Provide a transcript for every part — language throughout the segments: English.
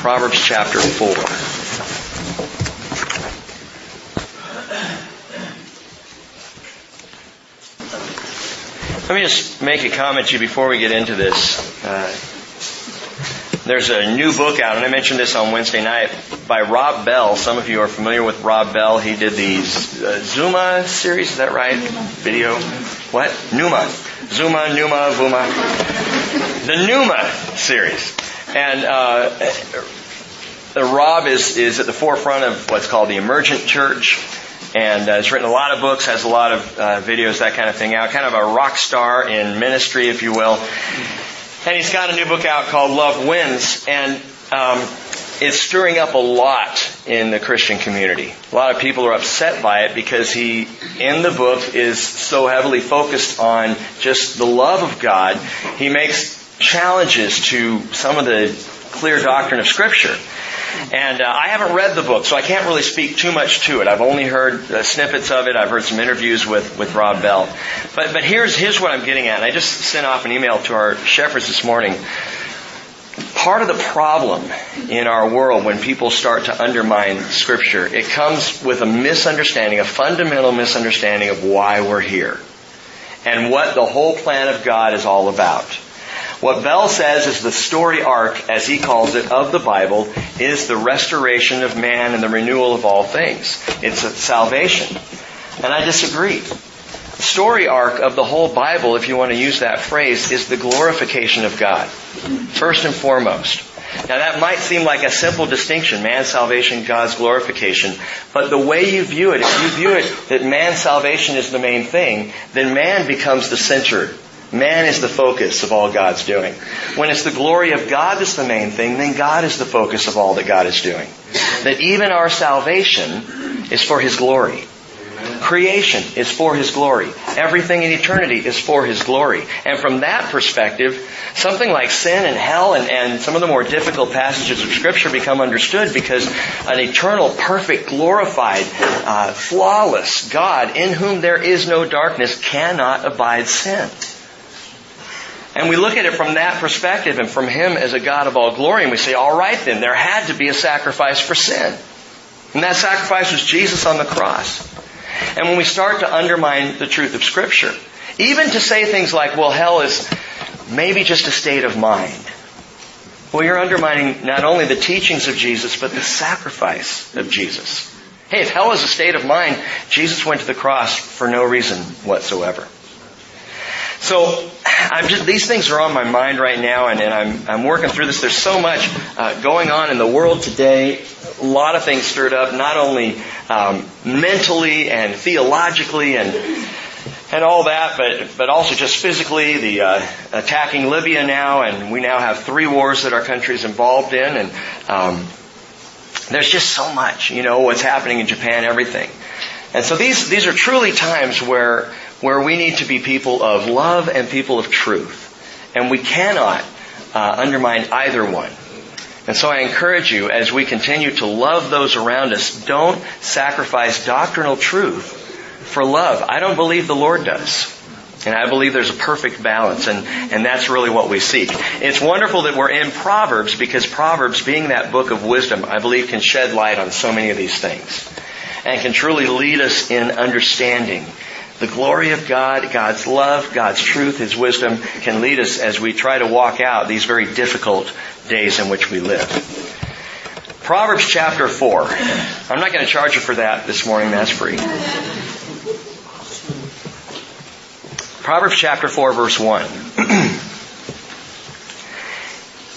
Proverbs chapter 4. Let me just make a comment to you before we get into this. Uh, there's a new book out, and I mentioned this on Wednesday night by Rob Bell. Some of you are familiar with Rob Bell. He did the uh, Zuma series, is that right? Video. What? Nooma. Zuma, Nooma, Vuma. The Nooma series. And uh, Rob is, is at the forefront of what's called the emergent church and uh, has written a lot of books, has a lot of uh, videos, that kind of thing out. Kind of a rock star in ministry, if you will. And he's got a new book out called Love Wins, and um, it's stirring up a lot in the Christian community. A lot of people are upset by it because he, in the book, is so heavily focused on just the love of God. He makes challenges to some of the clear doctrine of Scripture. And uh, I haven't read the book, so I can't really speak too much to it. I've only heard uh, snippets of it. I've heard some interviews with, with Rob Bell. But, but here's, here's what I'm getting at. And I just sent off an email to our shepherds this morning. Part of the problem in our world when people start to undermine Scripture, it comes with a misunderstanding, a fundamental misunderstanding of why we're here and what the whole plan of God is all about. What Bell says is the story arc, as he calls it, of the Bible is the restoration of man and the renewal of all things. It's salvation. And I disagree. Story arc of the whole Bible, if you want to use that phrase, is the glorification of God. First and foremost. Now that might seem like a simple distinction, man's salvation, God's glorification. But the way you view it, if you view it that man's salvation is the main thing, then man becomes the center Man is the focus of all God's doing. When it's the glory of God that's the main thing, then God is the focus of all that God is doing. That even our salvation is for His glory. Creation is for His glory. Everything in eternity is for His glory. And from that perspective, something like sin and hell and, and some of the more difficult passages of Scripture become understood because an eternal, perfect, glorified, uh, flawless God in whom there is no darkness cannot abide sin. And we look at it from that perspective and from Him as a God of all glory, and we say, all right then, there had to be a sacrifice for sin. And that sacrifice was Jesus on the cross. And when we start to undermine the truth of Scripture, even to say things like, well, hell is maybe just a state of mind. Well, you're undermining not only the teachings of Jesus, but the sacrifice of Jesus. Hey, if hell is a state of mind, Jesus went to the cross for no reason whatsoever. So I'm just these things are on my mind right now, and, and I'm I'm working through this. There's so much uh, going on in the world today. A lot of things stirred up, not only um, mentally and theologically and and all that, but but also just physically. The uh, attacking Libya now, and we now have three wars that our country is involved in, and um, there's just so much. You know what's happening in Japan, everything. And so these these are truly times where where we need to be people of love and people of truth. And we cannot uh, undermine either one. And so I encourage you, as we continue to love those around us, don't sacrifice doctrinal truth for love. I don't believe the Lord does. And I believe there's a perfect balance, and, and that's really what we seek. It's wonderful that we're in Proverbs because Proverbs, being that book of wisdom, I believe can shed light on so many of these things. And can truly lead us in understanding the glory of God, God's love, God's truth, His wisdom can lead us as we try to walk out these very difficult days in which we live. Proverbs chapter 4. I'm not going to charge you for that this morning, that's free. Proverbs chapter 4 verse 1.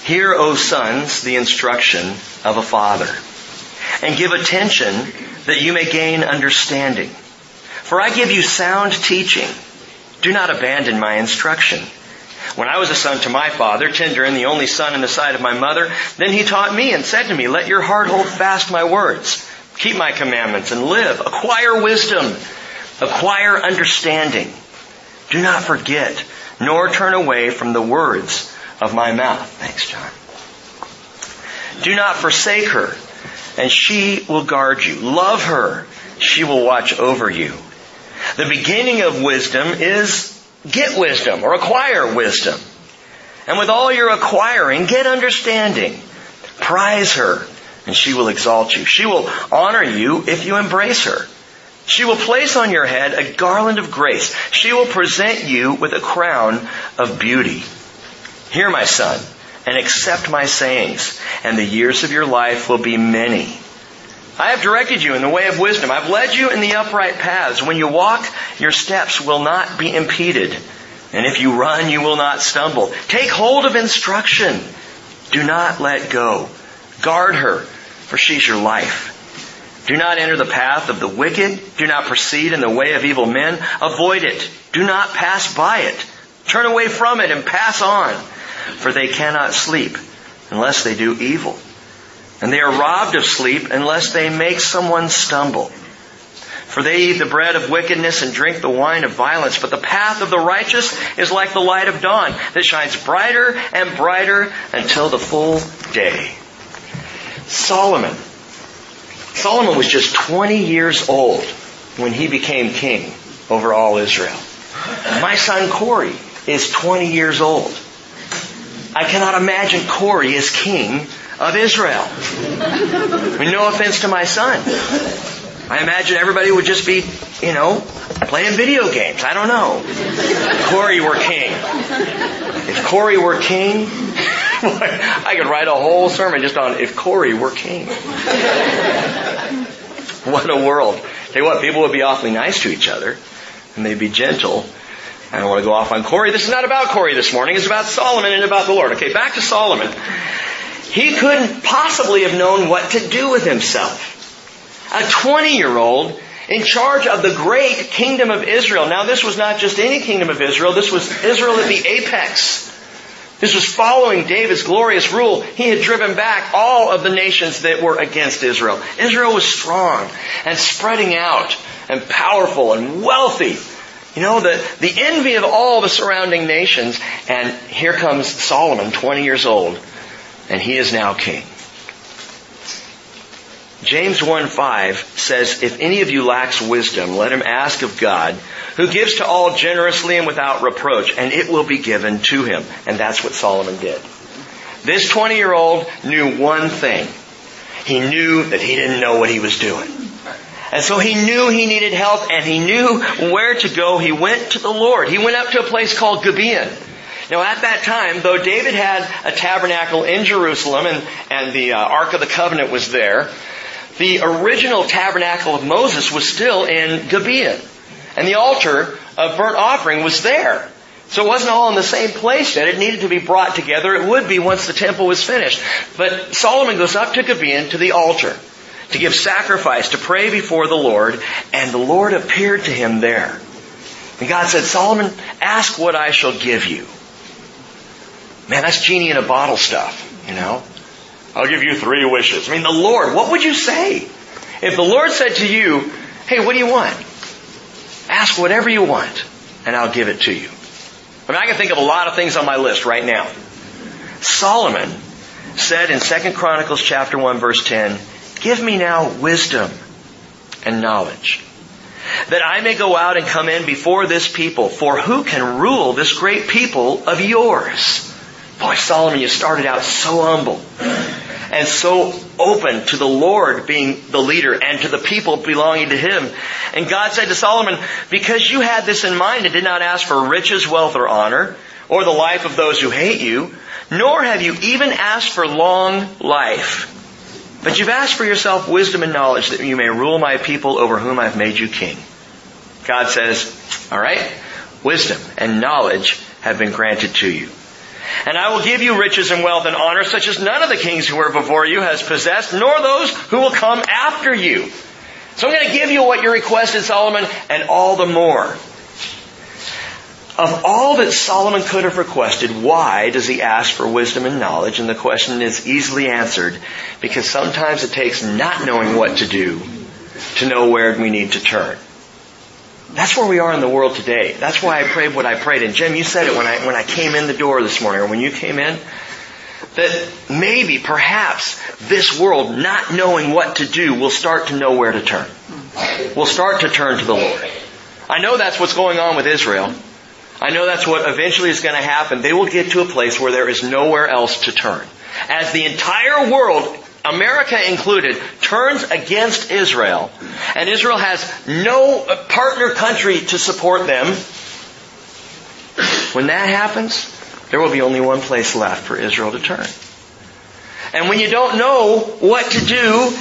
Hear, O sons, the instruction of a father, and give attention that you may gain understanding. For I give you sound teaching. Do not abandon my instruction. When I was a son to my father, tender and the only son in the sight of my mother, then he taught me and said to me, Let your heart hold fast my words. Keep my commandments and live. Acquire wisdom. Acquire understanding. Do not forget, nor turn away from the words of my mouth. Thanks, John. Do not forsake her, and she will guard you. Love her. She will watch over you. The beginning of wisdom is get wisdom or acquire wisdom. And with all your acquiring, get understanding. Prize her, and she will exalt you. She will honor you if you embrace her. She will place on your head a garland of grace. She will present you with a crown of beauty. Hear, my son, and accept my sayings, and the years of your life will be many. I have directed you in the way of wisdom. I've led you in the upright paths. When you walk, your steps will not be impeded. And if you run, you will not stumble. Take hold of instruction. Do not let go. Guard her, for she's your life. Do not enter the path of the wicked. Do not proceed in the way of evil men. Avoid it. Do not pass by it. Turn away from it and pass on, for they cannot sleep unless they do evil. And they are robbed of sleep unless they make someone stumble. For they eat the bread of wickedness and drink the wine of violence. But the path of the righteous is like the light of dawn that shines brighter and brighter until the full day. Solomon. Solomon was just 20 years old when he became king over all Israel. My son Corey is 20 years old. I cannot imagine Corey as king of Israel. I mean, no offense to my son. I imagine everybody would just be, you know, playing video games. I don't know. If Corey were king. If Corey were king, I could write a whole sermon just on if Corey were king. what a world. Tell you what, people would be awfully nice to each other, and they'd be gentle. I don't want to go off on Corey. This is not about Corey this morning. It's about Solomon and about the Lord. Okay, back to Solomon. He couldn't possibly have known what to do with himself a 20 year old in charge of the great kingdom of Israel. Now this was not just any kingdom of Israel, this was Israel at the apex. This was following David's glorious rule. He had driven back all of the nations that were against Israel. Israel was strong and spreading out and powerful and wealthy. You know, the, the envy of all the surrounding nations. And here comes Solomon, 20 years old, and he is now king. James 1:5 says, If any of you lacks wisdom, let him ask of God, who gives to all generously and without reproach, and it will be given to him. And that's what Solomon did. This 20 year old knew one thing. He knew that he didn't know what he was doing. And so he knew he needed help and he knew where to go. He went to the Lord. He went up to a place called Gibeon. Now at that time, though David had a tabernacle in Jerusalem and, and the uh, Ark of the Covenant was there, the original tabernacle of Moses was still in Gibeon. And the altar of burnt offering was there. So it wasn't all in the same place yet. It needed to be brought together. It would be once the temple was finished. But Solomon goes up to Gibeon to the altar to give sacrifice, to pray before the Lord, and the Lord appeared to him there. And God said, Solomon, ask what I shall give you. Man, that's genie in a bottle stuff, you know? I'll give you three wishes. I mean, the Lord, what would you say? If the Lord said to you, hey, what do you want? Ask whatever you want, and I'll give it to you. I mean, I can think of a lot of things on my list right now. Solomon said in 2 Chronicles chapter 1 verse 10, Give me now wisdom and knowledge, that I may go out and come in before this people, for who can rule this great people of yours? Boy, Solomon, you started out so humble and so open to the Lord being the leader and to the people belonging to Him. And God said to Solomon, because you had this in mind and did not ask for riches, wealth, or honor, or the life of those who hate you, nor have you even asked for long life, but you've asked for yourself wisdom and knowledge that you may rule my people over whom I've made you king. God says, alright, wisdom and knowledge have been granted to you. And I will give you riches and wealth and honor such as none of the kings who were before you has possessed, nor those who will come after you. So I'm going to give you what you requested, Solomon, and all the more. Of all that Solomon could have requested, why does he ask for wisdom and knowledge? And the question is easily answered because sometimes it takes not knowing what to do to know where we need to turn. That's where we are in the world today. That's why I prayed what I prayed. And Jim, you said it when I, when I came in the door this morning, or when you came in, that maybe, perhaps, this world, not knowing what to do, will start to know where to turn. Will start to turn to the Lord. I know that's what's going on with Israel. I know that's what eventually is going to happen. They will get to a place where there is nowhere else to turn. as the entire world, America included, turns against Israel, and Israel has no partner country to support them, when that happens, there will be only one place left for Israel to turn. And when you don't know what to do,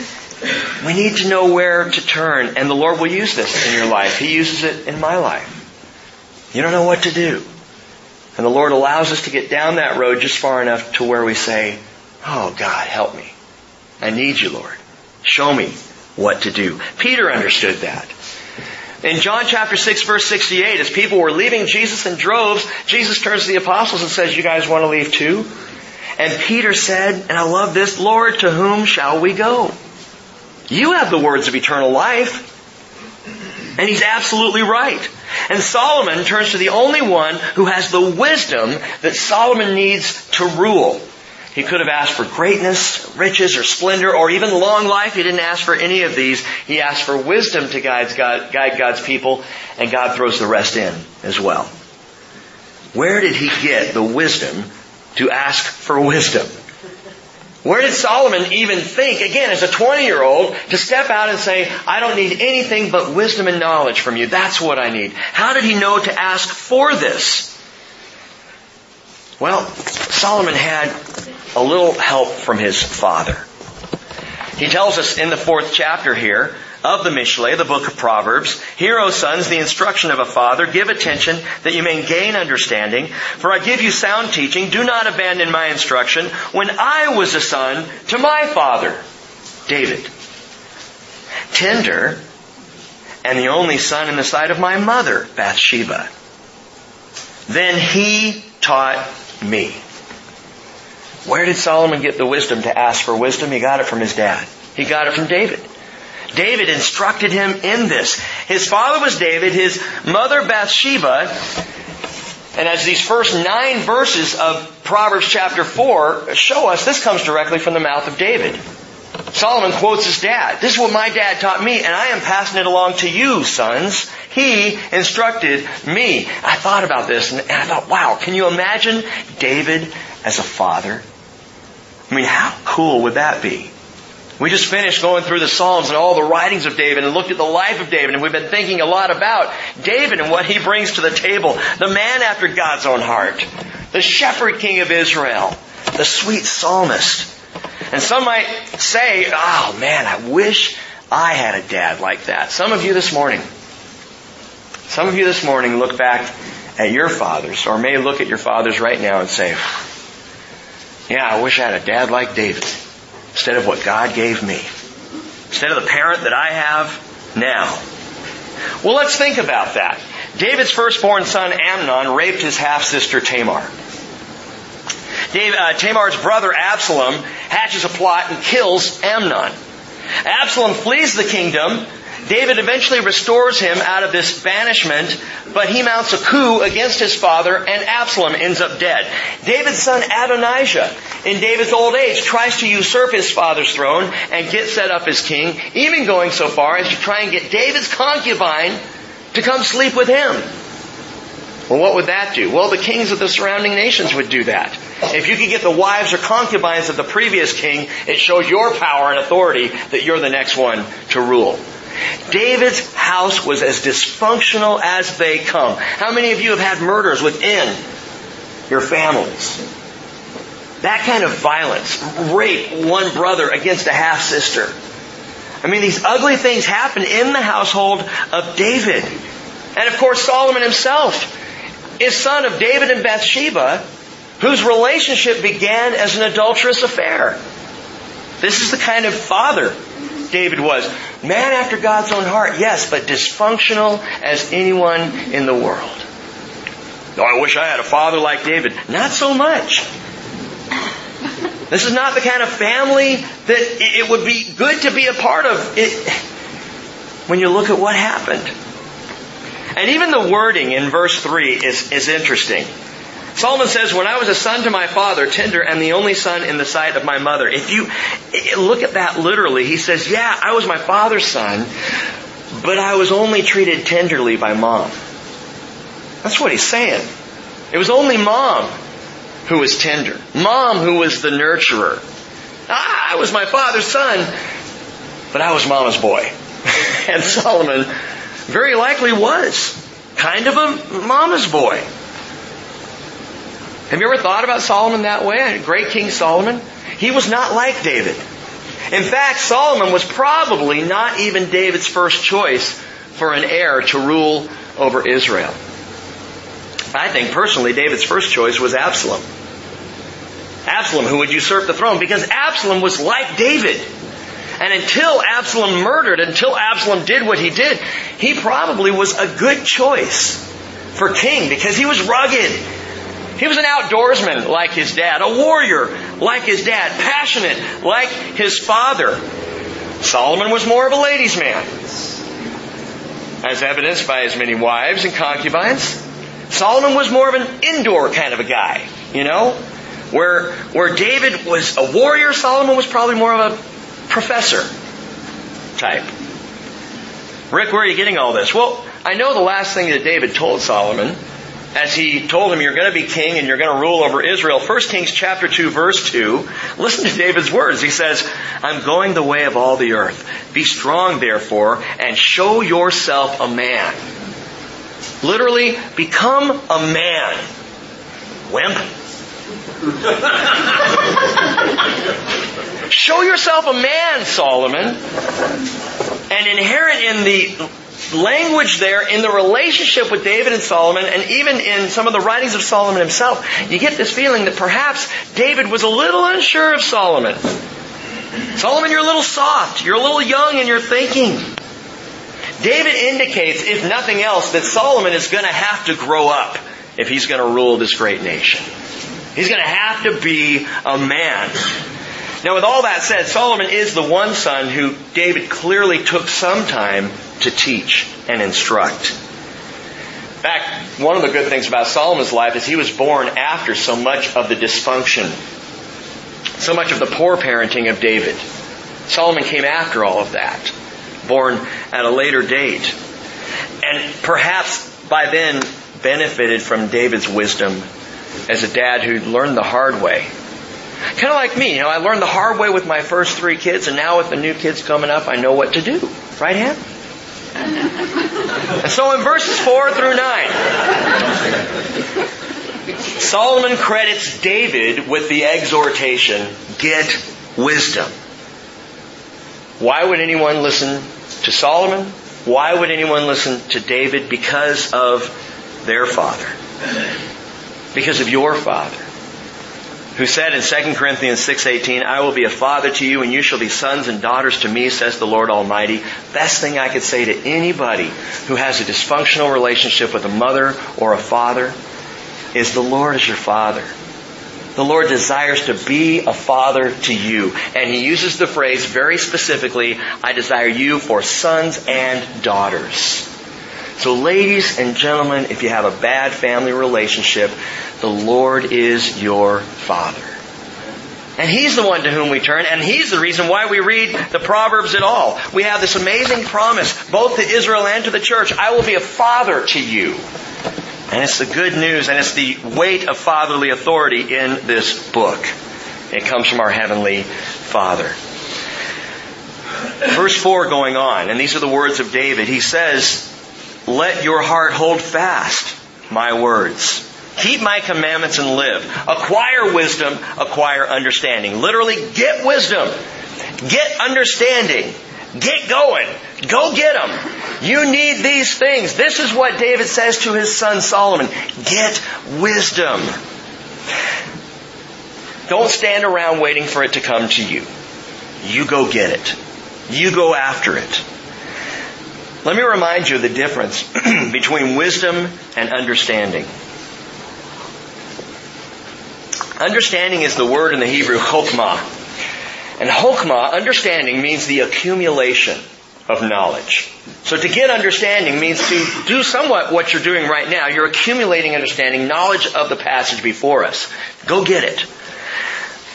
we need to know where to turn. And the Lord will use this in your life. He uses it in my life. You don't know what to do. And the Lord allows us to get down that road just far enough to where we say, Oh God, help me. I need you, Lord. Show me what to do. Peter understood that. In John chapter 6 verse 68, as people were leaving Jesus in droves, Jesus turns to the apostles and says, you guys want to leave too? And Peter said, and I love this, Lord, to whom shall we go? You have the words of eternal life. And he's absolutely right. And Solomon turns to the only one who has the wisdom that Solomon needs to rule. He could have asked for greatness, riches, or splendor, or even long life. He didn't ask for any of these. He asked for wisdom to guide, God, guide God's people, and God throws the rest in as well. Where did he get the wisdom to ask for wisdom? Where did Solomon even think, again, as a 20 year old, to step out and say, I don't need anything but wisdom and knowledge from you. That's what I need. How did he know to ask for this? Well, Solomon had a little help from his father. He tells us in the fourth chapter here of the Mishle, the book of Proverbs, Hear, O sons, the instruction of a father. Give attention that you may gain understanding. For I give you sound teaching. Do not abandon my instruction. When I was a son to my father, David. Tender and the only son in the sight of my mother, Bathsheba. Then he taught me. Where did Solomon get the wisdom to ask for wisdom? He got it from his dad. He got it from David. David instructed him in this. His father was David, his mother Bathsheba, and as these first nine verses of Proverbs chapter 4 show us, this comes directly from the mouth of David. Solomon quotes his dad. This is what my dad taught me, and I am passing it along to you, sons. He instructed me. I thought about this, and I thought, wow, can you imagine David as a father? I mean, how cool would that be? We just finished going through the Psalms and all the writings of David and looked at the life of David and we've been thinking a lot about David and what he brings to the table. The man after God's own heart. The shepherd king of Israel. The sweet psalmist. And some might say, oh man, I wish I had a dad like that. Some of you this morning, some of you this morning look back at your fathers or may look at your fathers right now and say, yeah, I wish I had a dad like David instead of what God gave me. Instead of the parent that I have now. Well, let's think about that. David's firstborn son Amnon raped his half-sister Tamar. Dave, uh, Tamar's brother Absalom hatches a plot and kills Amnon. Absalom flees the kingdom David eventually restores him out of this banishment, but he mounts a coup against his father and Absalom ends up dead. David's son Adonijah, in David's old age, tries to usurp his father's throne and get set up as king, even going so far as to try and get David's concubine to come sleep with him. Well, what would that do? Well, the kings of the surrounding nations would do that. If you could get the wives or concubines of the previous king, it shows your power and authority that you're the next one to rule. David's house was as dysfunctional as they come. How many of you have had murders within your families? That kind of violence, rape one brother against a half sister. I mean, these ugly things happen in the household of David. And of course, Solomon himself is son of David and Bathsheba, whose relationship began as an adulterous affair. This is the kind of father David was. Man after God's own heart, yes, but dysfunctional as anyone in the world. Oh, I wish I had a father like David. Not so much. This is not the kind of family that it would be good to be a part of. It, when you look at what happened. And even the wording in verse 3 is, is interesting. Solomon says, when I was a son to my father, tender, and the only son in the sight of my mother. If you eh, look at that literally, he says, yeah, I was my father's son, but I was only treated tenderly by mom. That's what he's saying. It was only mom who was tender. Mom who was the nurturer. Ah, I was my father's son, but I was mama's boy. and Solomon very likely was kind of a mama's boy. Have you ever thought about Solomon that way? Great King Solomon? He was not like David. In fact, Solomon was probably not even David's first choice for an heir to rule over Israel. I think personally David's first choice was Absalom. Absalom, who would usurp the throne, because Absalom was like David. And until Absalom murdered, until Absalom did what he did, he probably was a good choice for king because he was rugged. He was an outdoorsman like his dad, a warrior like his dad, passionate like his father. Solomon was more of a ladies' man, as evidenced by his many wives and concubines. Solomon was more of an indoor kind of a guy, you know? Where, where David was a warrior, Solomon was probably more of a professor type. Rick, where are you getting all this? Well, I know the last thing that David told Solomon as he told him, you're going to be king and you're going to rule over Israel. 1 Kings chapter 2 verse 2. Listen to David's words. He says, I'm going the way of all the earth. Be strong therefore and show yourself a man. Literally, become a man. Wimp. Show yourself a man, Solomon. And inherent in the language there, in the relationship with David and Solomon, and even in some of the writings of Solomon himself, you get this feeling that perhaps David was a little unsure of Solomon. Solomon, you're a little soft. You're a little young in your thinking. David indicates, if nothing else, that Solomon is going to have to grow up if he's going to rule this great nation. He's going to have to be a man. Now, with all that said, Solomon is the one son who David clearly took some time to teach and instruct. In fact, one of the good things about Solomon's life is he was born after so much of the dysfunction, so much of the poor parenting of David. Solomon came after all of that born at a later date. And perhaps by then benefited from David's wisdom as a dad who learned the hard way. Kind of like me, you know, I learned the hard way with my first three kids, and now with the new kids coming up, I know what to do. Right, Ham? And so in verses 4 through 9, Solomon credits David with the exhortation, get wisdom. Why would anyone listen to Solomon? Why would anyone listen to David? Because of their father. Because of your father. Who said in 2 Corinthians 6:18, "I will be a father to you and you shall be sons and daughters to me," says the Lord Almighty. Best thing I could say to anybody who has a dysfunctional relationship with a mother or a father is the Lord is your father. The Lord desires to be a father to you. And He uses the phrase very specifically, I desire you for sons and daughters. So ladies and gentlemen, if you have a bad family relationship, the Lord is your father. And He's the one to whom we turn, and He's the reason why we read the Proverbs at all. We have this amazing promise, both to Israel and to the church, I will be a father to you. And it's the good news and it's the weight of fatherly authority in this book. It comes from our Heavenly Father. Verse 4 going on, and these are the words of David. He says, Let your heart hold fast my words. Keep my commandments and live. Acquire wisdom, acquire understanding. Literally, get wisdom. Get understanding. Get going. Go get them. You need these things. This is what David says to his son Solomon. Get wisdom. Don't stand around waiting for it to come to you. You go get it. You go after it. Let me remind you of the difference between wisdom and understanding. Understanding is the word in the Hebrew chokmah. And chokmah, understanding, means the accumulation of knowledge. So to get understanding means to do somewhat what you're doing right now. You're accumulating understanding, knowledge of the passage before us. Go get it.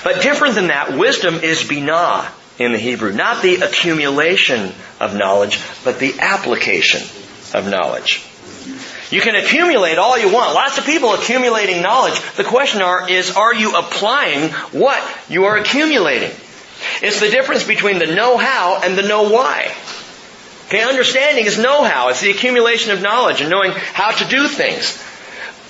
But different than that, wisdom is binah in the Hebrew. Not the accumulation of knowledge, but the application of knowledge. You can accumulate all you want. Lots of people accumulating knowledge. The question are, is, are you applying what you are accumulating? It's the difference between the know-how and the know-why. Okay, understanding is know-how. It's the accumulation of knowledge and knowing how to do things.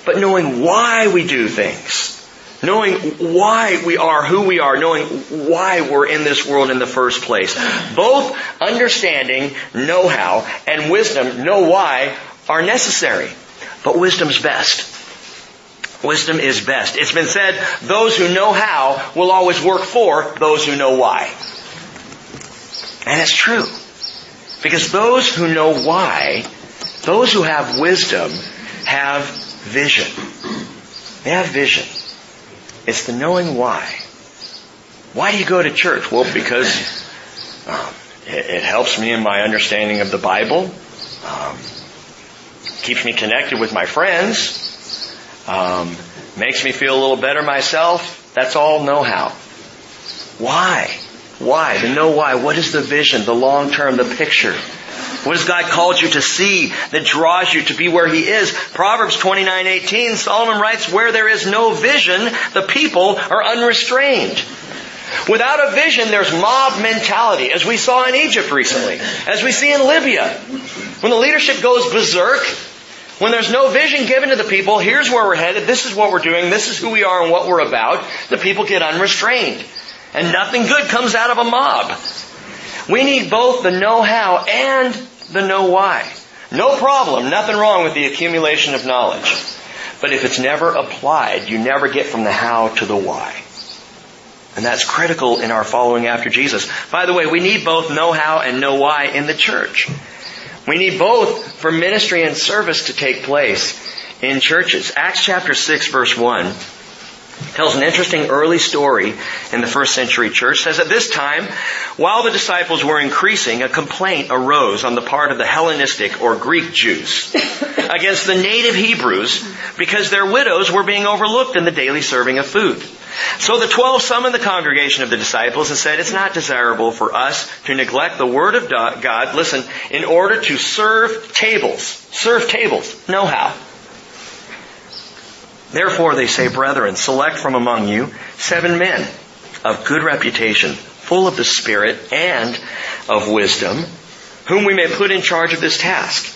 But knowing why we do things. Knowing why we are who we are, knowing why we're in this world in the first place. Both understanding, know-how, and wisdom, know why, are necessary. But wisdom's best. Wisdom is best. It's been said, those who know how will always work for those who know why. And it's true. Because those who know why, those who have wisdom, have vision. They have vision. It's the knowing why. Why do you go to church? Well, because um, it, it, helps me in my understanding of the Bible. Um, keeps me connected with my friends. Um, makes me feel a little better myself. That's all know-how. Why? Why? The know why. What is the vision, the long term, the picture? What has God called you to see that draws you to be where He is? Proverbs 29:18, Solomon writes, "Where there is no vision, the people are unrestrained." Without a vision, there's mob mentality, as we saw in Egypt recently, as we see in Libya. When the leadership goes berserk, when there's no vision given to the people, here's where we're headed, this is what we're doing, this is who we are and what we're about, the people get unrestrained. And nothing good comes out of a mob. We need both the know-how and the know-why. No problem, nothing wrong with the accumulation of knowledge. But if it's never applied, you never get from the how to the why. And that's critical in our following after Jesus. By the way, we need both know-how and know-why in the church. We need both for ministry and service to take place in churches. Acts chapter 6 verse 1 tells an interesting early story in the first century church. It says at this time, while the disciples were increasing, a complaint arose on the part of the Hellenistic or Greek Jews against the native Hebrews because their widows were being overlooked in the daily serving of food. So the twelve summoned the congregation of the disciples and said, it's not desirable for us to neglect the word of God, listen, in order to serve tables. Serve tables. Know how. Therefore they say, brethren, select from among you seven men of good reputation, full of the Spirit and of wisdom, whom we may put in charge of this task.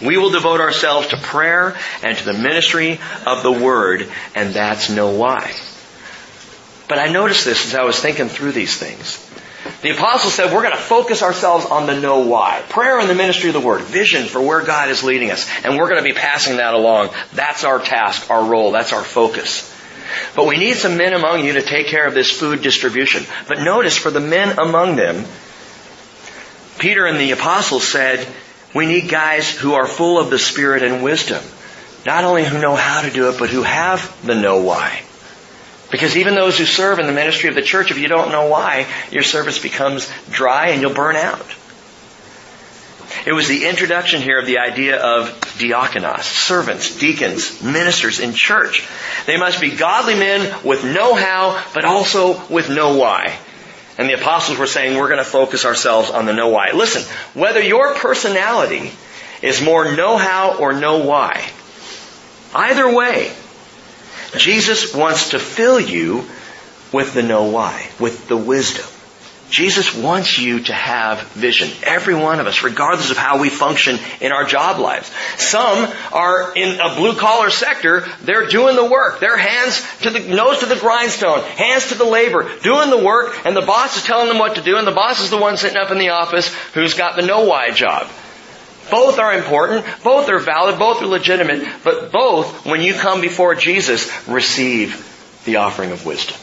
We will devote ourselves to prayer and to the ministry of the Word, and that's know why. But I noticed this as I was thinking through these things. The apostle said we're going to focus ourselves on the know why. Prayer and the ministry of the word. Vision for where God is leading us. And we're going to be passing that along. That's our task, our role. That's our focus. But we need some men among you to take care of this food distribution. But notice for the men among them, Peter and the apostles said, we need guys who are full of the Spirit and wisdom. Not only who know how to do it, but who have the know why. Because even those who serve in the ministry of the church, if you don't know why, your service becomes dry and you'll burn out. It was the introduction here of the idea of diakonos, servants, deacons, ministers in church. They must be godly men with know-how, but also with know why. And the apostles were saying, we're going to focus ourselves on the know why. Listen, whether your personality is more know how or know why, either way, Jesus wants to fill you with the know why, with the wisdom. Jesus wants you to have vision. Every one of us, regardless of how we function in our job lives. Some are in a blue collar sector, they're doing the work. Their hands to the, nose to the grindstone, hands to the labor, doing the work, and the boss is telling them what to do, and the boss is the one sitting up in the office who's got the know why job. Both are important, both are valid, both are legitimate, but both, when you come before Jesus, receive the offering of wisdom.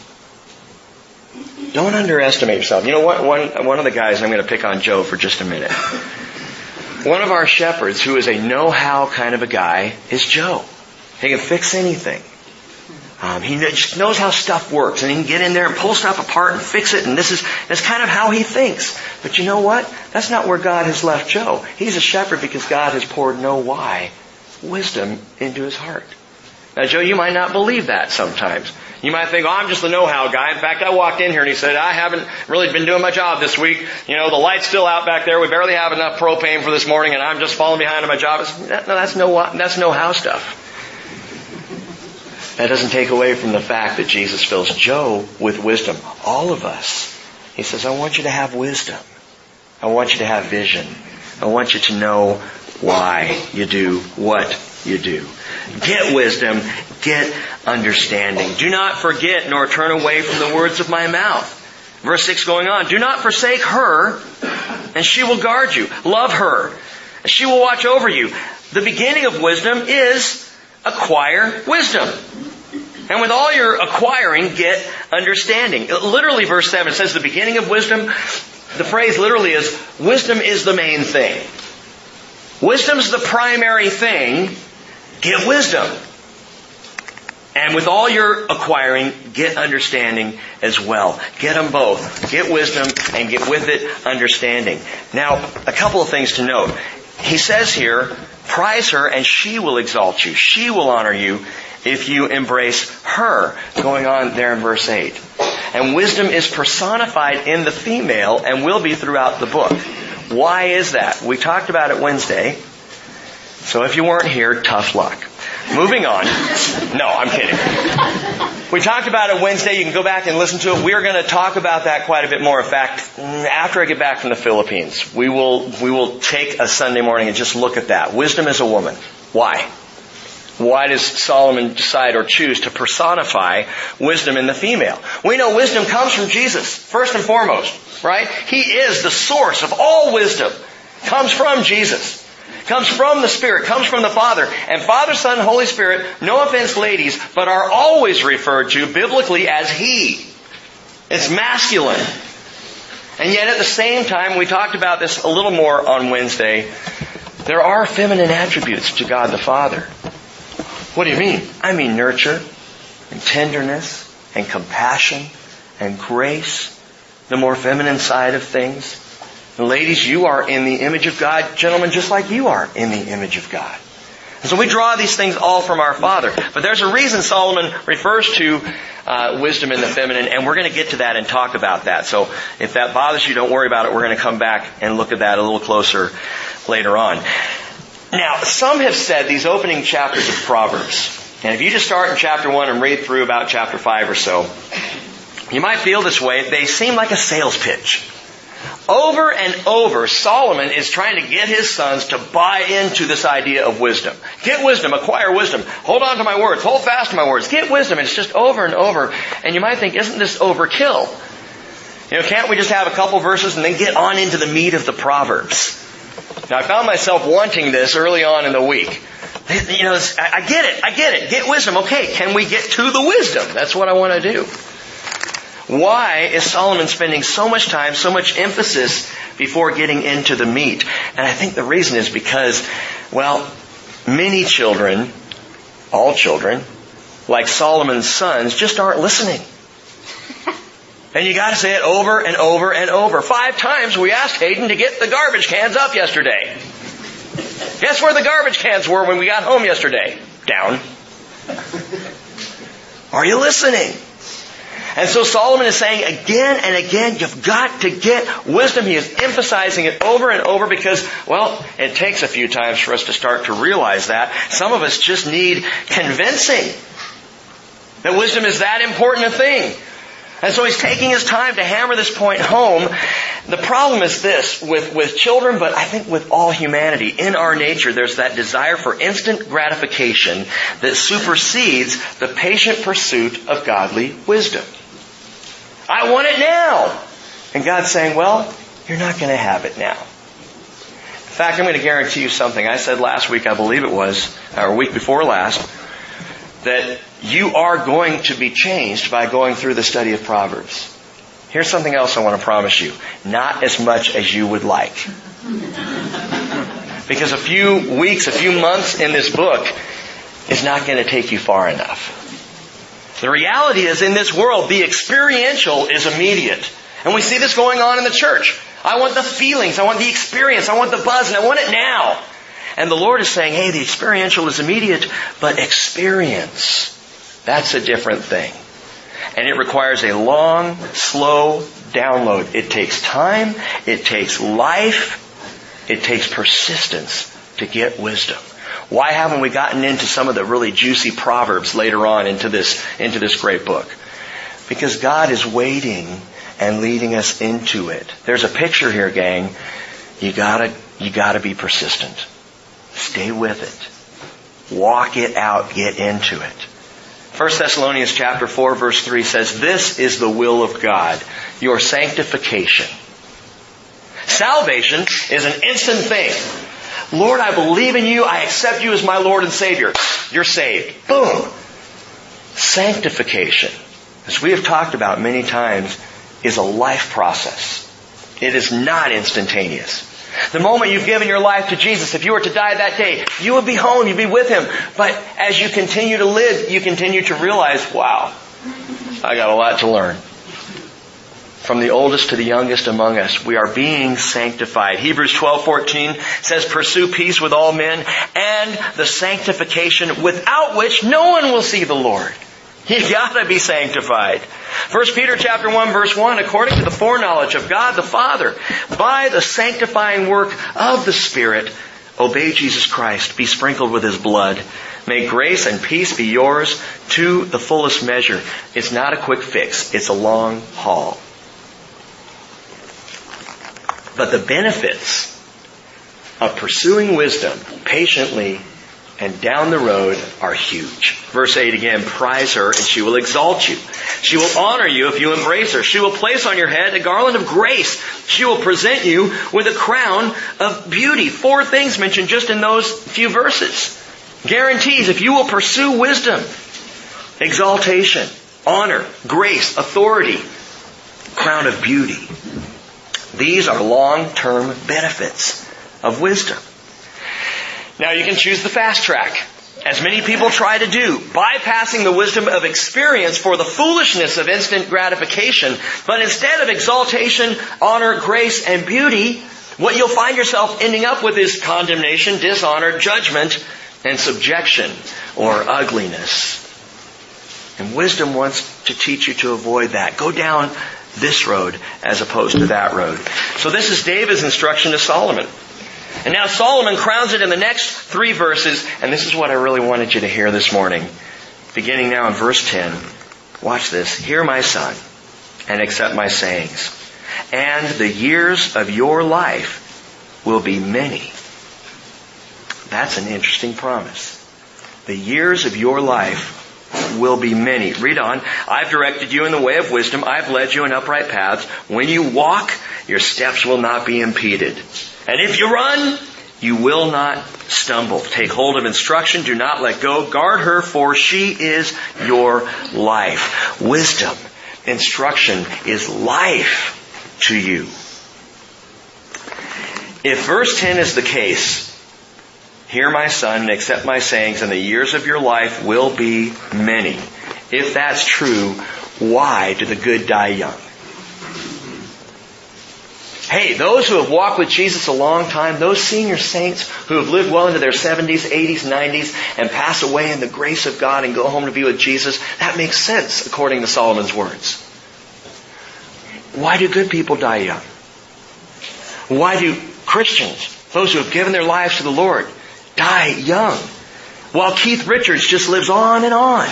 Don't underestimate yourself. You know what? One, one of the guys, I'm going to pick on Joe for just a minute. One of our shepherds, who is a know-how kind of a guy, is Joe. He can fix anything. Um, he just knows how stuff works, and he can get in there and pull stuff apart and fix it. And this is that's kind of how he thinks. But you know what? That's not where God has left Joe. He's a shepherd because God has poured know why wisdom into his heart. Now, Joe, you might not believe that sometimes. You might think, oh, I'm just the know-how guy. In fact, I walked in here and he said, I haven't really been doing my job this week. You know, the light's still out back there. We barely have enough propane for this morning and I'm just falling behind on my job. No, that's no, that's know-how stuff. That doesn't take away from the fact that Jesus fills Joe with wisdom. All of us. He says, I want you to have wisdom. I want you to have vision. I want you to know why you do what you do. Get wisdom, get understanding. Do not forget nor turn away from the words of my mouth. Verse 6 going on, do not forsake her, and she will guard you. Love her. She will watch over you. The beginning of wisdom is acquire wisdom. And with all your acquiring, get understanding. Literally, verse 7 says the beginning of wisdom. The phrase literally is, wisdom is the main thing. Wisdom's the primary thing. Get wisdom. And with all your acquiring, get understanding as well. Get them both. Get wisdom and get with it understanding. Now, a couple of things to note. He says here, prize her and she will exalt you. She will honor you if you embrace her. Going on there in verse 8. And wisdom is personified in the female and will be throughout the book. Why is that? We talked about it Wednesday. So if you weren't here, tough luck. Moving on. No, I'm kidding. We talked about it Wednesday. You can go back and listen to it. We're going to talk about that quite a bit more. In fact, after I get back from the Philippines, we will, we will take a Sunday morning and just look at that. Wisdom is a woman. Why? Why does Solomon decide or choose to personify wisdom in the female? We know wisdom comes from Jesus, first and foremost, right? He is the source of all wisdom. Comes from Jesus comes from the Spirit, comes from the Father. And Father, Son, Holy Spirit, no offense ladies, but are always referred to biblically as He. It's masculine. And yet at the same time, we talked about this a little more on Wednesday, there are feminine attributes to God the Father. What do you mean? I mean nurture and tenderness and compassion and grace, the more feminine side of things. And ladies, you are in the image of God. Gentlemen, just like you are in the image of God. And so we draw these things all from our Father. But there's a reason Solomon refers to uh, wisdom in the feminine, and we're going to get to that and talk about that. So if that bothers you, don't worry about it. We're going to come back and look at that a little closer later on. Now, some have said these opening chapters of Proverbs, and if you just start in chapter 1 and read through about chapter 5 or so, you might feel this way. They seem like a sales pitch. Over and over, Solomon is trying to get his sons to buy into this idea of wisdom. Get wisdom, acquire wisdom, hold on to my words, hold fast to my words, get wisdom. It's just over and over. And you might think, isn't this overkill? You know, can't we just have a couple verses and then get on into the meat of the Proverbs? Now, I found myself wanting this early on in the week. You know, I get it, I get it. Get wisdom. Okay, can we get to the wisdom? That's what I want to do. Why is Solomon spending so much time, so much emphasis before getting into the meat? And I think the reason is because, well, many children, all children, like Solomon's sons, just aren't listening. And you gotta say it over and over and over. Five times we asked Hayden to get the garbage cans up yesterday. Guess where the garbage cans were when we got home yesterday? Down. Are you listening? And so Solomon is saying again and again, you've got to get wisdom. He is emphasizing it over and over because, well, it takes a few times for us to start to realize that. Some of us just need convincing that wisdom is that important a thing. And so he's taking his time to hammer this point home. The problem is this with, with children, but I think with all humanity. In our nature, there's that desire for instant gratification that supersedes the patient pursuit of godly wisdom. I want it now. And God's saying, well, you're not going to have it now. In fact, I'm going to guarantee you something. I said last week, I believe it was, or week before last, that you are going to be changed by going through the study of Proverbs. Here's something else I want to promise you. Not as much as you would like. Because a few weeks, a few months in this book is not going to take you far enough. The reality is in this world, the experiential is immediate. And we see this going on in the church. I want the feelings, I want the experience, I want the buzz, and I want it now. And the Lord is saying, hey, the experiential is immediate, but experience, that's a different thing. And it requires a long, slow download. It takes time, it takes life, it takes persistence to get wisdom. Why haven't we gotten into some of the really juicy proverbs later on into this, into this great book? Because God is waiting and leading us into it. There's a picture here, gang. You gotta, you gotta be persistent. Stay with it. Walk it out. Get into it. 1 Thessalonians chapter 4 verse 3 says, This is the will of God, your sanctification. Salvation is an instant thing. Lord, I believe in you. I accept you as my Lord and Savior. You're saved. Boom. Sanctification, as we have talked about many times, is a life process. It is not instantaneous. The moment you've given your life to Jesus, if you were to die that day, you would be home, you'd be with Him. But as you continue to live, you continue to realize, wow, I got a lot to learn. From the oldest to the youngest among us, we are being sanctified. Hebrews 12:14 says, "Pursue peace with all men and the sanctification without which no one will see the Lord." You gotta be sanctified. 1 Peter chapter 1 verse 1, according to the foreknowledge of God the Father, by the sanctifying work of the Spirit, obey Jesus Christ, be sprinkled with His blood. May grace and peace be yours to the fullest measure. It's not a quick fix, it's a long haul. But the benefits of pursuing wisdom patiently and down the road are huge. Verse 8 again, prize her and she will exalt you. She will honor you if you embrace her. She will place on your head a garland of grace. She will present you with a crown of beauty. Four things mentioned just in those few verses. Guarantees if you will pursue wisdom, exaltation, honor, grace, authority, crown of beauty. These are long-term benefits of wisdom. Now you can choose the fast track, as many people try to do, bypassing the wisdom of experience for the foolishness of instant gratification, but instead of exaltation, honor, grace, and beauty, what you'll find yourself ending up with is condemnation, dishonor, judgment, and subjection, or ugliness. And wisdom wants to teach you to avoid that. Go down this road as opposed to that road. So this is David's instruction to Solomon. And now Solomon crowns it in the next three verses, and this is what I really wanted you to hear this morning. Beginning now in verse 10. Watch this. Hear my son, and accept my sayings. And the years of your life will be many. That's an interesting promise. The years of your life will be many. Read on. I've directed you in the way of wisdom. I've led you in upright paths. When you walk, your steps will not be impeded. And if you run, you will not stumble. Take hold of instruction. Do not let go. Guard her for she is your life. Wisdom, instruction is life to you. If verse 10 is the case, hear my son and accept my sayings and the years of your life will be many. If that's true, why do the good die young? Hey, those who have walked with Jesus a long time, those senior saints who have lived well into their 70s, 80s, 90s, and pass away in the grace of God and go home to be with Jesus, that makes sense according to Solomon's words. Why do good people die young? Why do Christians, those who have given their lives to the Lord, die young? While Keith Richards just lives on and on.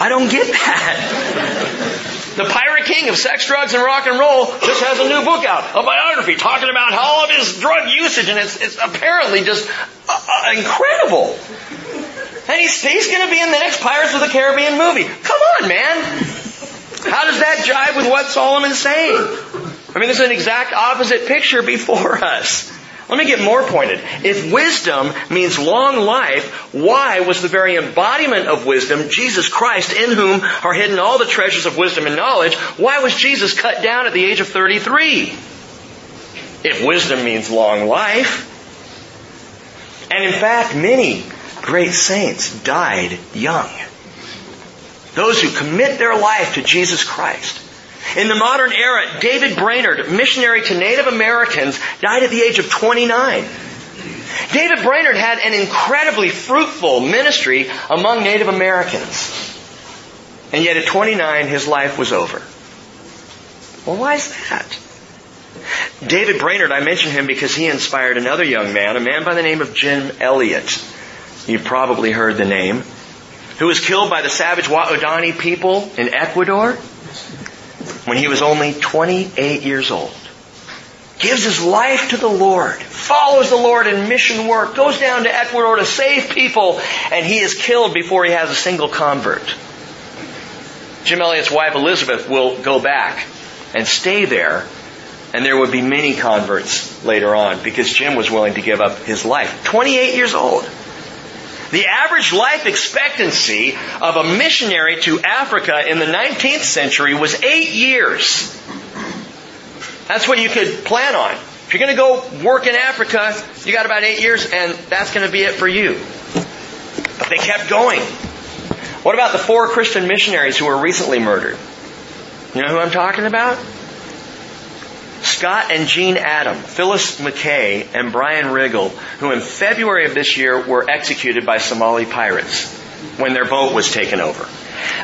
I don't get that. The pirate king of sex, drugs, and rock and roll just has a new book out, a biography talking about all of his drug usage, and it's, it's apparently just uh, uh, incredible. And he's, he's going to be in the next Pirates of the Caribbean movie. Come on, man. How does that jive with what Solomon's saying? I mean, there's an exact opposite picture before us. Let me get more pointed. If wisdom means long life, why was the very embodiment of wisdom, Jesus Christ, in whom are hidden all the treasures of wisdom and knowledge, why was Jesus cut down at the age of 33? If wisdom means long life. And in fact, many great saints died young. Those who commit their life to Jesus Christ. In the modern era, David Brainerd, missionary to Native Americans, died at the age of 29. David Brainerd had an incredibly fruitful ministry among Native Americans. And yet at 29, his life was over. Well, why is that? David Brainerd, I mention him because he inspired another young man, a man by the name of Jim Elliot. You've probably heard the name. Who was killed by the savage Waodani people in Ecuador when he was only 28 years old. Gives his life to the Lord, follows the Lord in mission work, goes down to Ecuador to save people, and he is killed before he has a single convert. Jim Elliot's wife Elizabeth will go back and stay there and there would be many converts later on because Jim was willing to give up his life. 28 years old. The average life expectancy of a missionary to Africa in the 19th century was eight years. That's what you could plan on. If you're going to go work in Africa, you got about eight years, and that's going to be it for you. But they kept going. What about the four Christian missionaries who were recently murdered? You know who I'm talking about? Scott and Jean Adam, Phyllis Macay, and Brian Riggle, who in February of this year were executed by Somali pirates when their boat was taken over.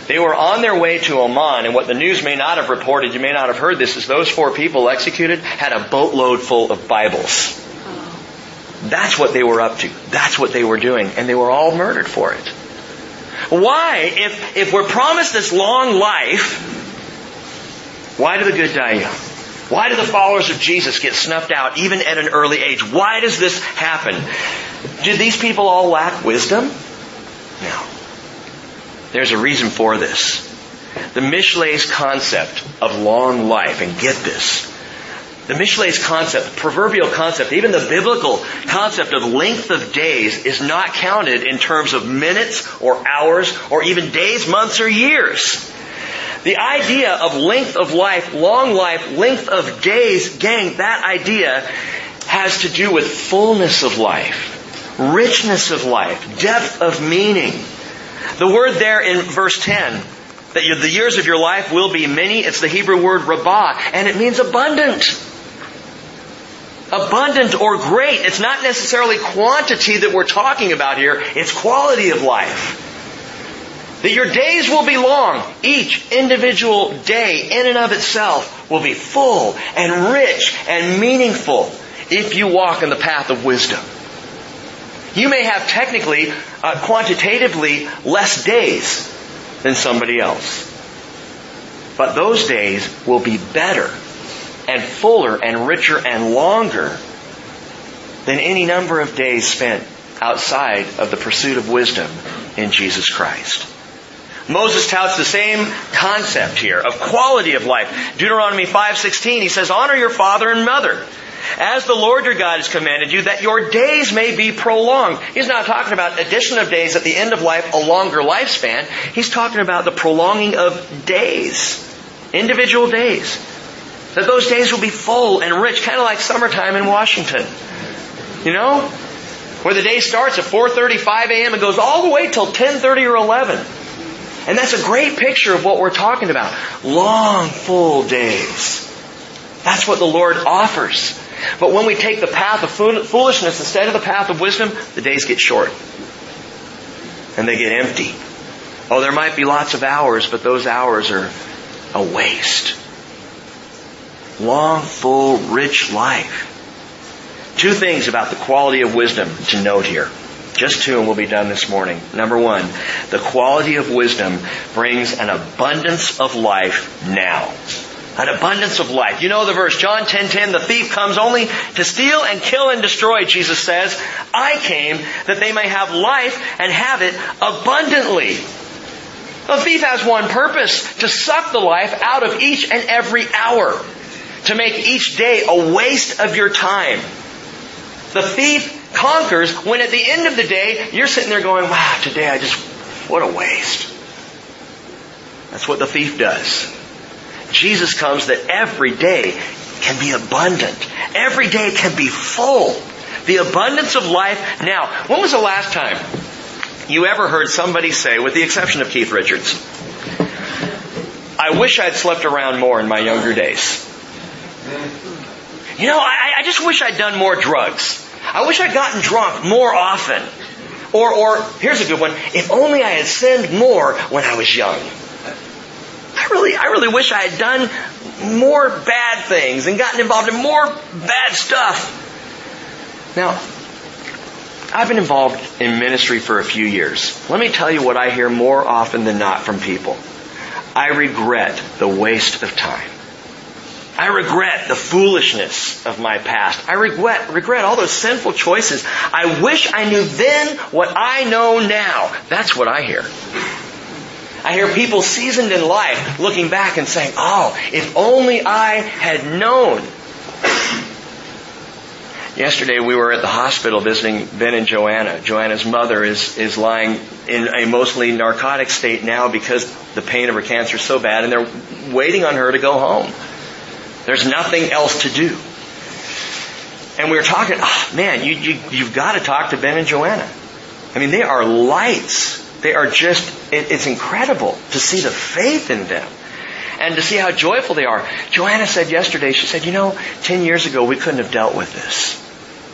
They were on their way to Oman, and what the news may not have reported, you may not have heard this, is those four people executed had a boatload full of Bibles. That's what they were up to. That's what they were doing, and they were all murdered for it. Why, if, if we're promised this long life, why do the good die young? Why do the followers of Jesus get snuffed out even at an early age? Why does this happen? Did these people all lack wisdom? No. There's a reason for this. The Mishlei's concept of long life, and get this, the Mishlei's concept, the proverbial concept, even the biblical concept of length of days is not counted in terms of minutes or hours or even days, months, or years. The idea of length of life, long life, length of days, gang, that idea has to do with fullness of life, richness of life, depth of meaning. The word there in verse 10, that the years of your life will be many, it's the Hebrew word rabah, and it means abundant. Abundant or great. It's not necessarily quantity that we're talking about here, it's quality of life. That your days will be long. Each individual day in and of itself will be full and rich and meaningful if you walk in the path of wisdom. You may have technically, uh, quantitatively less days than somebody else. But those days will be better and fuller and richer and longer than any number of days spent outside of the pursuit of wisdom in Jesus Christ. Moses touts the same concept here of quality of life. Deuteronomy 5:16 he says honor your father and mother as the Lord your God has commanded you that your days may be prolonged. He's not talking about addition of days at the end of life, a longer lifespan. He's talking about the prolonging of days, individual days. That those days will be full and rich, kind of like summertime in Washington. You know? Where the day starts at 4.35 a.m. and goes all the way till 10.30 or 11. And that's a great picture of what we're talking about. Long, full days. That's what the Lord offers. But when we take the path of foolishness instead of the path of wisdom, the days get short. And they get empty. Oh, there might be lots of hours, but those hours are a waste. Long, full, rich life. Two things about the quality of wisdom to note here. Just two and we'll be done this morning. Number one, the quality of wisdom brings an abundance of life now. An abundance of life. You know the verse, John 10:10, 10, 10, the thief comes only to steal and kill and destroy, Jesus says. I came that they may have life and have it abundantly. The thief has one purpose, to suck the life out of each and every hour. To make each day a waste of your time. The thief conquers when at the end of the day, you're sitting there going, wow, today I just, what a waste. That's what the thief does. Jesus comes that every day can be abundant. Every day can be full. The abundance of life now. When was the last time you ever heard somebody say, with the exception of Keith Richards, I wish I'd slept around more in my younger days. You know, I, I just wish I'd done more drugs. I wish I'd gotten drunk more often. Or, or, here's a good one, if only I had sinned more when I was young. I really, I really wish I had done more bad things and gotten involved in more bad stuff. Now, I've been involved in ministry for a few years. Let me tell you what I hear more often than not from people. I regret the waste of time. I regret the foolishness of my past. I regret, regret all those sinful choices. I wish I knew then what I know now. That's what I hear. I hear people seasoned in life looking back and saying, oh, if only I had known. Yesterday we were at the hospital visiting Ben and Joanna. Joanna's mother is, is lying in a mostly narcotic state now because the pain of her cancer is so bad and they're waiting on her to go home. There's nothing else to do. And we were talking, oh, man, you, you, you've got to talk to Ben and Joanna. I mean, they are lights. They are just, it, it's incredible to see the faith in them and to see how joyful they are. Joanna said yesterday, she said, you know, 10 years ago we couldn't have dealt with this.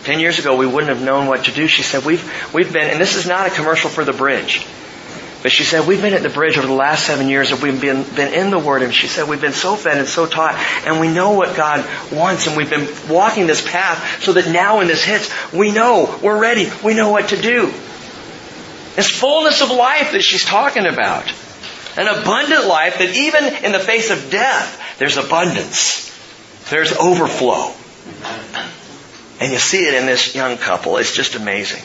10 years ago we wouldn't have known what to do. She said, we've, we've been, and this is not a commercial for the bridge. But she said, we've been at the bridge over the last seven years and we've been, been in the Word. And she said, we've been so fed and so taught and we know what God wants and we've been walking this path so that now when this hits, we know, we're ready, we know what to do. This fullness of life that she's talking about. An abundant life that even in the face of death, there's abundance. There's overflow. And you see it in this young couple. It's just amazing.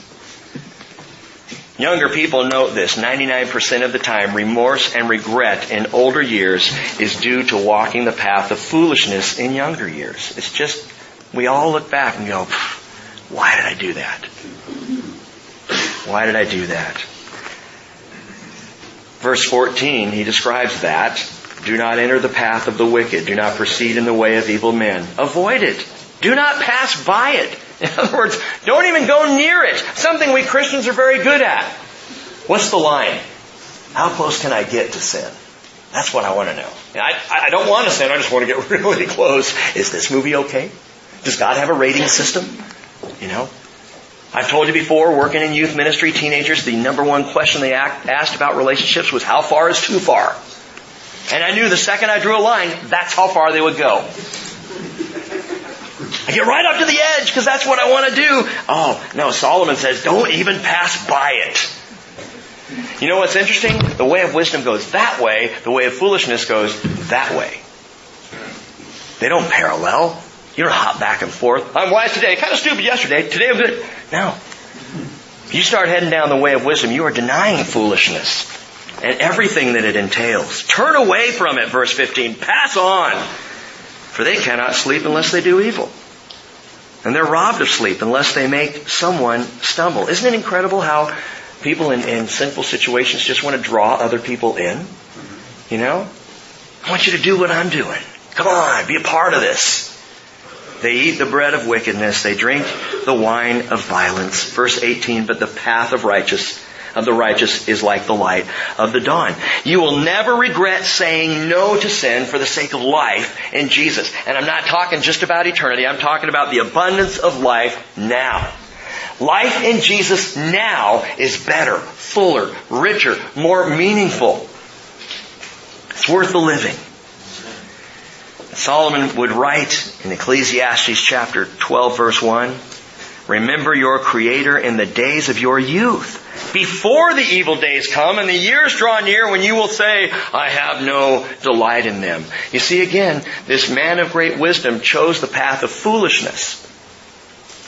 Younger people note this. 99% of the time, remorse and regret in older years is due to walking the path of foolishness in younger years. It's just, we all look back and go, why did I do that? Why did I do that? Verse 14, he describes that. Do not enter the path of the wicked. Do not proceed in the way of evil men. Avoid it. Do not pass by it. In other words, don't even go near it. Something we Christians are very good at. What's the line? How close can I get to sin? That's what I want to know. I, I don't want to sin, I just want to get really close. Is this movie okay? Does God have a rating system? You know? I've told you before, working in youth ministry, teenagers, the number one question they asked about relationships was how far is too far? And I knew the second I drew a line, that's how far they would go. I get right up to the edge because that's what I want to do. Oh, no, Solomon says don't even pass by it. You know what's interesting? The way of wisdom goes that way, the way of foolishness goes that way. They don't parallel. You don't hop back and forth. I'm wise today, kind of stupid yesterday, today I'm good. No. You start heading down the way of wisdom, you are denying foolishness and everything that it entails. Turn away from it, verse 15. Pass on. For they cannot sleep unless they do evil. And they're robbed of sleep unless they make someone stumble. Isn't it incredible how people in, in sinful situations just want to draw other people in? You know? I want you to do what I'm doing. Come on, be a part of this. They eat the bread of wickedness. They drink the wine of violence. Verse 18, but the path of righteous of the righteous is like the light of the dawn. You will never regret saying no to sin for the sake of life in Jesus. And I'm not talking just about eternity. I'm talking about the abundance of life now. Life in Jesus now is better, fuller, richer, more meaningful. It's worth the living. Solomon would write in Ecclesiastes chapter 12 verse 1, Remember your Creator in the days of your youth, before the evil days come and the years draw near when you will say, I have no delight in them. You see again, this man of great wisdom chose the path of foolishness.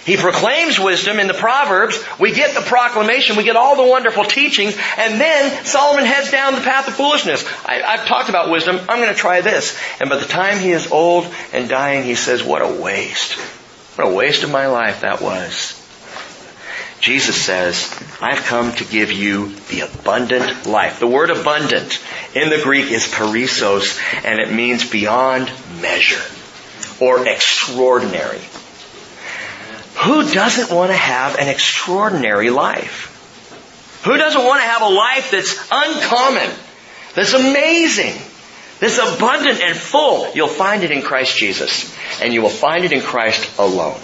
He proclaims wisdom in the Proverbs. We get the proclamation. We get all the wonderful teachings. And then Solomon heads down the path of foolishness. I, have talked about wisdom. I'm going to try this. And by the time he is old and dying, he says, what a waste. What a waste of my life that was. Jesus says, I've come to give you the abundant life. The word abundant in the Greek is perissos and it means beyond measure or extraordinary. Who doesn't want to have an extraordinary life? Who doesn't want to have a life that's uncommon, that's amazing, that's abundant and full? You'll find it in Christ Jesus. And you will find it in Christ alone.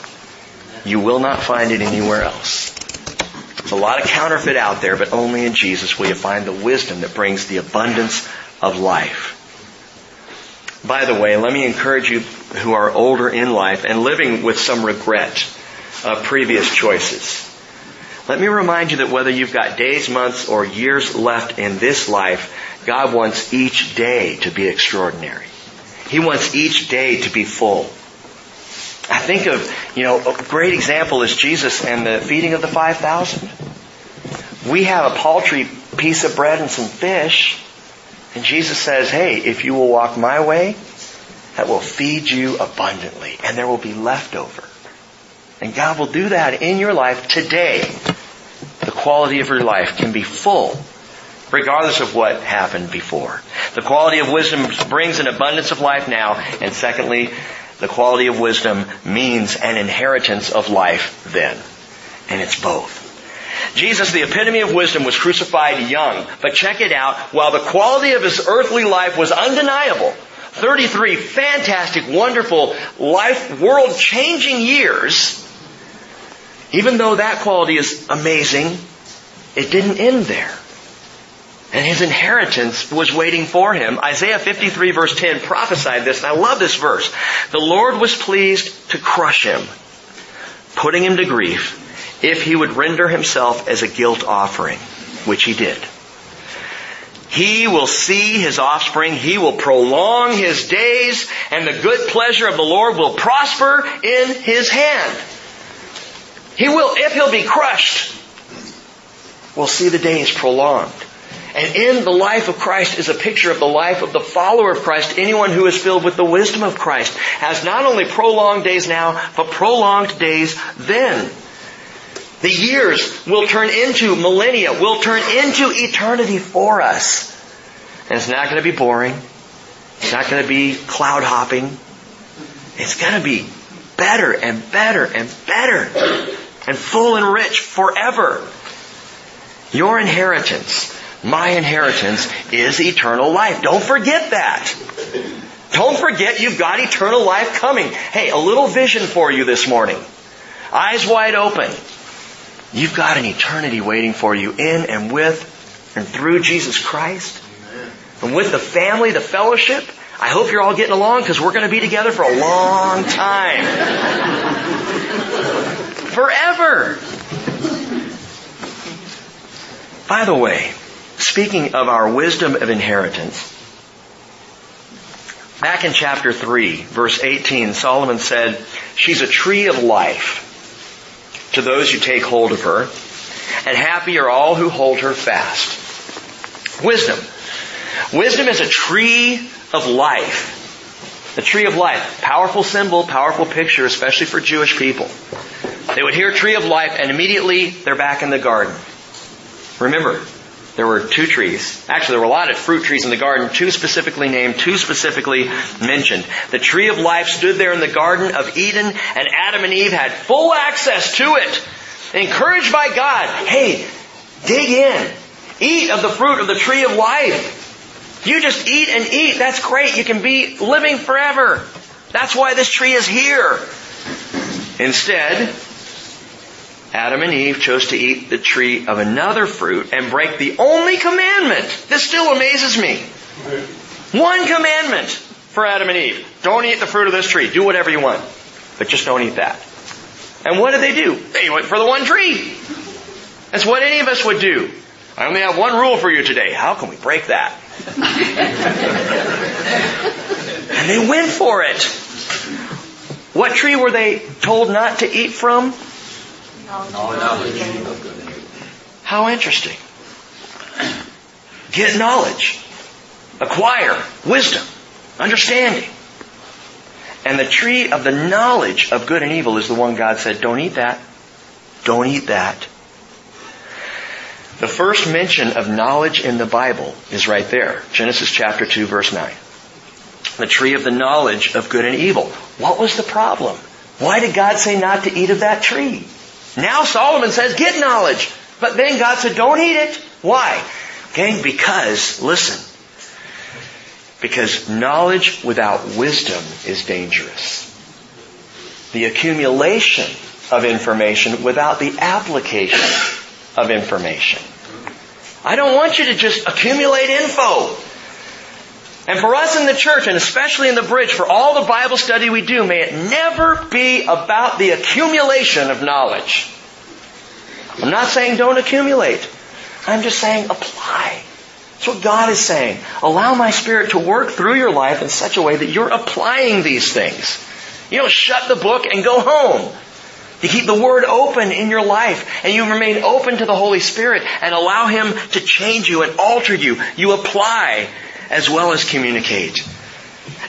You will not find it anywhere else. There's a lot of counterfeit out there, but only in Jesus will you find the wisdom that brings the abundance of life. By the way, let me encourage you who are older in life and living with some regret of previous choices. Let me remind you that whether you've got days, months, or years left in this life, God wants each day to be extraordinary. He wants each day to be full. I think of, you know, a great example is Jesus and the feeding of the 5,000. We have a paltry piece of bread and some fish, and Jesus says, hey, if you will walk my way, that will feed you abundantly, and there will be leftover. And God will do that in your life today. The quality of your life can be full, regardless of what happened before. The quality of wisdom brings an abundance of life now, and secondly, the quality of wisdom means an inheritance of life then. And it's both. Jesus, the epitome of wisdom, was crucified young. But check it out. While the quality of his earthly life was undeniable, 33 fantastic, wonderful, life, world changing years, even though that quality is amazing, it didn't end there. And his inheritance was waiting for him. Isaiah 53 verse 10 prophesied this, and I love this verse. The Lord was pleased to crush him, putting him to grief, if he would render himself as a guilt offering, which he did. He will see his offspring, he will prolong his days, and the good pleasure of the Lord will prosper in his hand. He will, if he'll be crushed, we'll see the days prolonged. And in the life of Christ is a picture of the life of the follower of Christ. Anyone who is filled with the wisdom of Christ has not only prolonged days now, but prolonged days then. The years will turn into millennia, will turn into eternity for us. And it's not going to be boring. It's not going to be cloud hopping. It's going to be better and better and better and full and rich forever. Your inheritance my inheritance is eternal life. Don't forget that. Don't forget you've got eternal life coming. Hey, a little vision for you this morning. Eyes wide open. You've got an eternity waiting for you in and with and through Jesus Christ. And with the family, the fellowship. I hope you're all getting along because we're going to be together for a long time. Forever. By the way, speaking of our wisdom of inheritance, back in chapter 3, verse 18, Solomon said, She's a tree of life to those who take hold of her, and happy are all who hold her fast. Wisdom. Wisdom is a tree of life. The tree of life. Powerful symbol, powerful picture, especially for Jewish people. They would hear tree of life and immediately they're back in the garden. Remember, there were two trees. Actually, there were a lot of fruit trees in the garden, two specifically named, two specifically mentioned. The tree of life stood there in the Garden of Eden, and Adam and Eve had full access to it. Encouraged by God, hey, dig in. Eat of the fruit of the tree of life. You just eat and eat. That's great. You can be living forever. That's why this tree is here. Instead, Adam and Eve chose to eat the tree of another fruit and break the only commandment. This still amazes me. One commandment for Adam and Eve. Don't eat the fruit of this tree. Do whatever you want. But just don't eat that. And what did they do? They went for the one tree. That's what any of us would do. I only have one rule for you today. How can we break that? and they went for it. What tree were they told not to eat from? How interesting. Get knowledge. Acquire wisdom. Understanding. And the tree of the knowledge of good and evil is the one God said, don't eat that. Don't eat that. The first mention of knowledge in the Bible is right there. Genesis chapter 2 verse 9. The tree of the knowledge of good and evil. What was the problem? Why did God say not to eat of that tree? Now Solomon says, get knowledge. But then God said, don't eat it. Why? Okay, because, listen, because knowledge without wisdom is dangerous. The accumulation of information without the application of information. I don't want you to just accumulate info And for us in the church, and especially in the bridge, for all the Bible study we do, may it never be about the accumulation of knowledge. I'm not saying don't accumulate. I'm just saying apply. That's what God is saying. Allow my Spirit to work through your life in such a way that you're applying these things. You don't shut the book and go home. You keep the Word open in your life and you remain open to the Holy Spirit and allow Him to change you and alter you. You apply as well as communicate.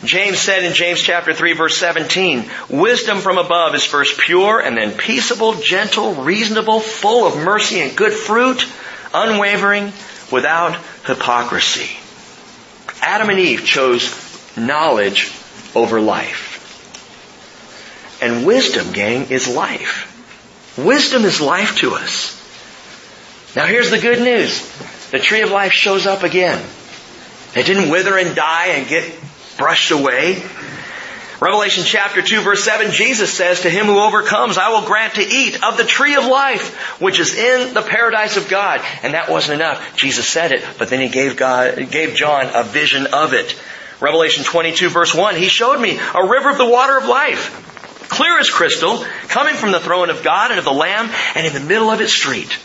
James said in James chapter 3 verse 17, wisdom from above is first pure and then peaceable, gentle, reasonable, full of mercy and good fruit, unwavering, without hypocrisy. Adam and Eve chose knowledge over life. And wisdom, gang, is life. Wisdom is life to us. Now here's the good news. The tree of life shows up again. It didn't wither and die and get brushed away. Revelation chapter 2 verse 7, Jesus says, To him who overcomes, I will grant to eat of the tree of life, which is in the paradise of God. And that wasn't enough. Jesus said it, but then he gave God, gave John a vision of it. Revelation 22 verse 1, he showed me a river of the water of life clear as crystal, coming from the throne of God and of the Lamb, and in the middle of its street,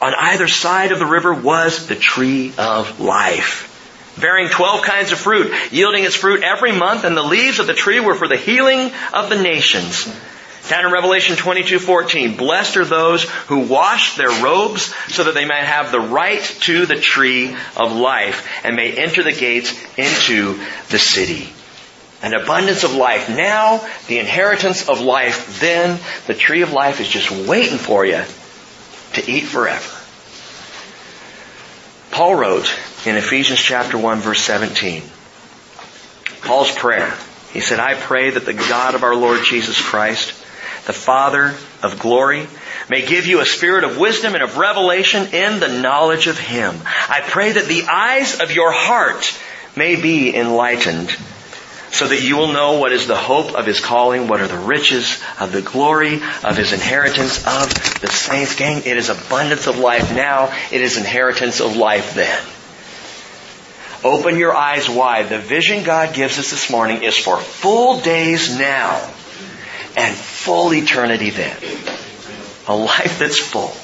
on either side of the river was the tree of life, bearing twelve kinds of fruit, yielding its fruit every month, and the leaves of the tree were for the healing of the nations. Down in Revelation 22:14, blessed are those who wash their robes so that they may have the right to the tree of life and may enter the gates into the city an abundance of life now, the inheritance of life then. The tree of life is just waiting for you to eat forever. Paul wrote in Ephesians chapter 1 verse 17, Paul's prayer. He said, I pray that the God of our Lord Jesus Christ, the Father of glory, may give you a spirit of wisdom and of revelation in the knowledge of Him. I pray that the eyes of your heart may be enlightened so that you will know what is the hope of his calling, what are the riches of the glory of his inheritance of the saints. Gang, it is abundance of life now, it is inheritance of life then. Open your eyes wide. The vision God gives us this morning is for full days now and full eternity then. A life that's full.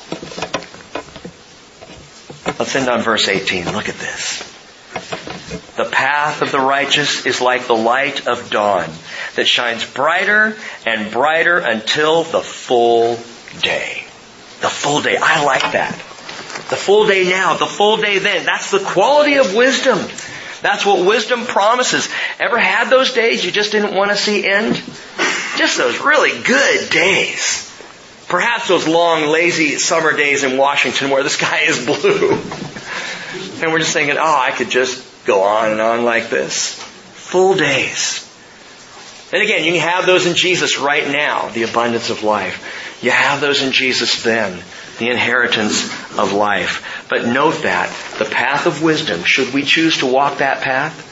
Let's end on verse 18. Look at this. The path of the righteous is like the light of dawn that shines brighter and brighter until the full day. The full day. I like that. The full day now, the full day then. That's the quality of wisdom. That's what wisdom promises. Ever had those days you just didn't want to see end? Just those really good days. Perhaps those long, lazy summer days in Washington where the sky is blue. And we're just thinking, oh, I could just go on and on like this. Full days. And again, you have those in Jesus right now, the abundance of life. You have those in Jesus then, the inheritance of life. But note that the path of wisdom, should we choose to walk that path,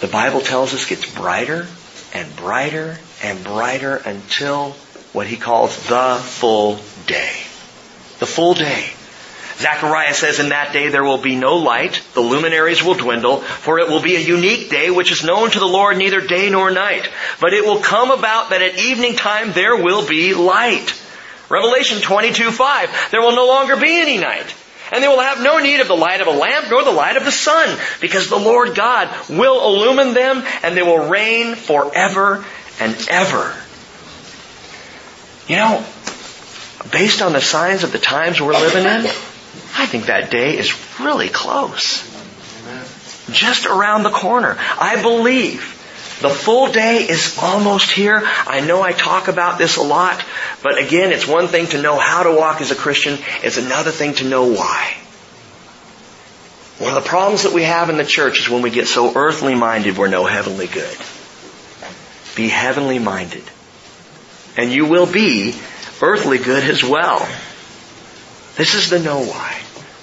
the Bible tells us gets brighter and brighter and brighter until what he calls the full day. The full day. Zechariah says in that day there will be no light, the luminaries will dwindle, for it will be a unique day which is known to the Lord neither day nor night. But it will come about that at evening time there will be light. Revelation 22, 5. There will no longer be any night. And they will have no need of the light of a lamp nor the light of the sun, because the Lord God will illumine them and they will reign forever and ever. You know, based on the signs of the times we're living in, I think that day is really close. Just around the corner. I believe the full day is almost here. I know I talk about this a lot, but again, it's one thing to know how to walk as a Christian. It's another thing to know why. One of the problems that we have in the church is when we get so earthly minded, we're no heavenly good. Be heavenly minded. And you will be earthly good as well. This is the know why.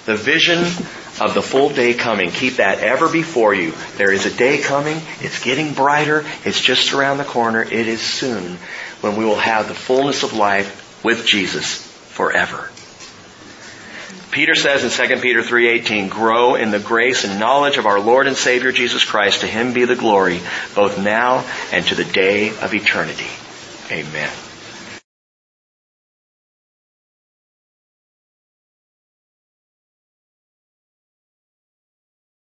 The vision of the full day coming. Keep that ever before you. There is a day coming. It's getting brighter. It's just around the corner. It is soon when we will have the fullness of life with Jesus forever. Peter says in 2 Peter 3:18, "Grow in the grace and knowledge of our Lord and Savior Jesus Christ. To him be the glory both now and to the day of eternity." Amen.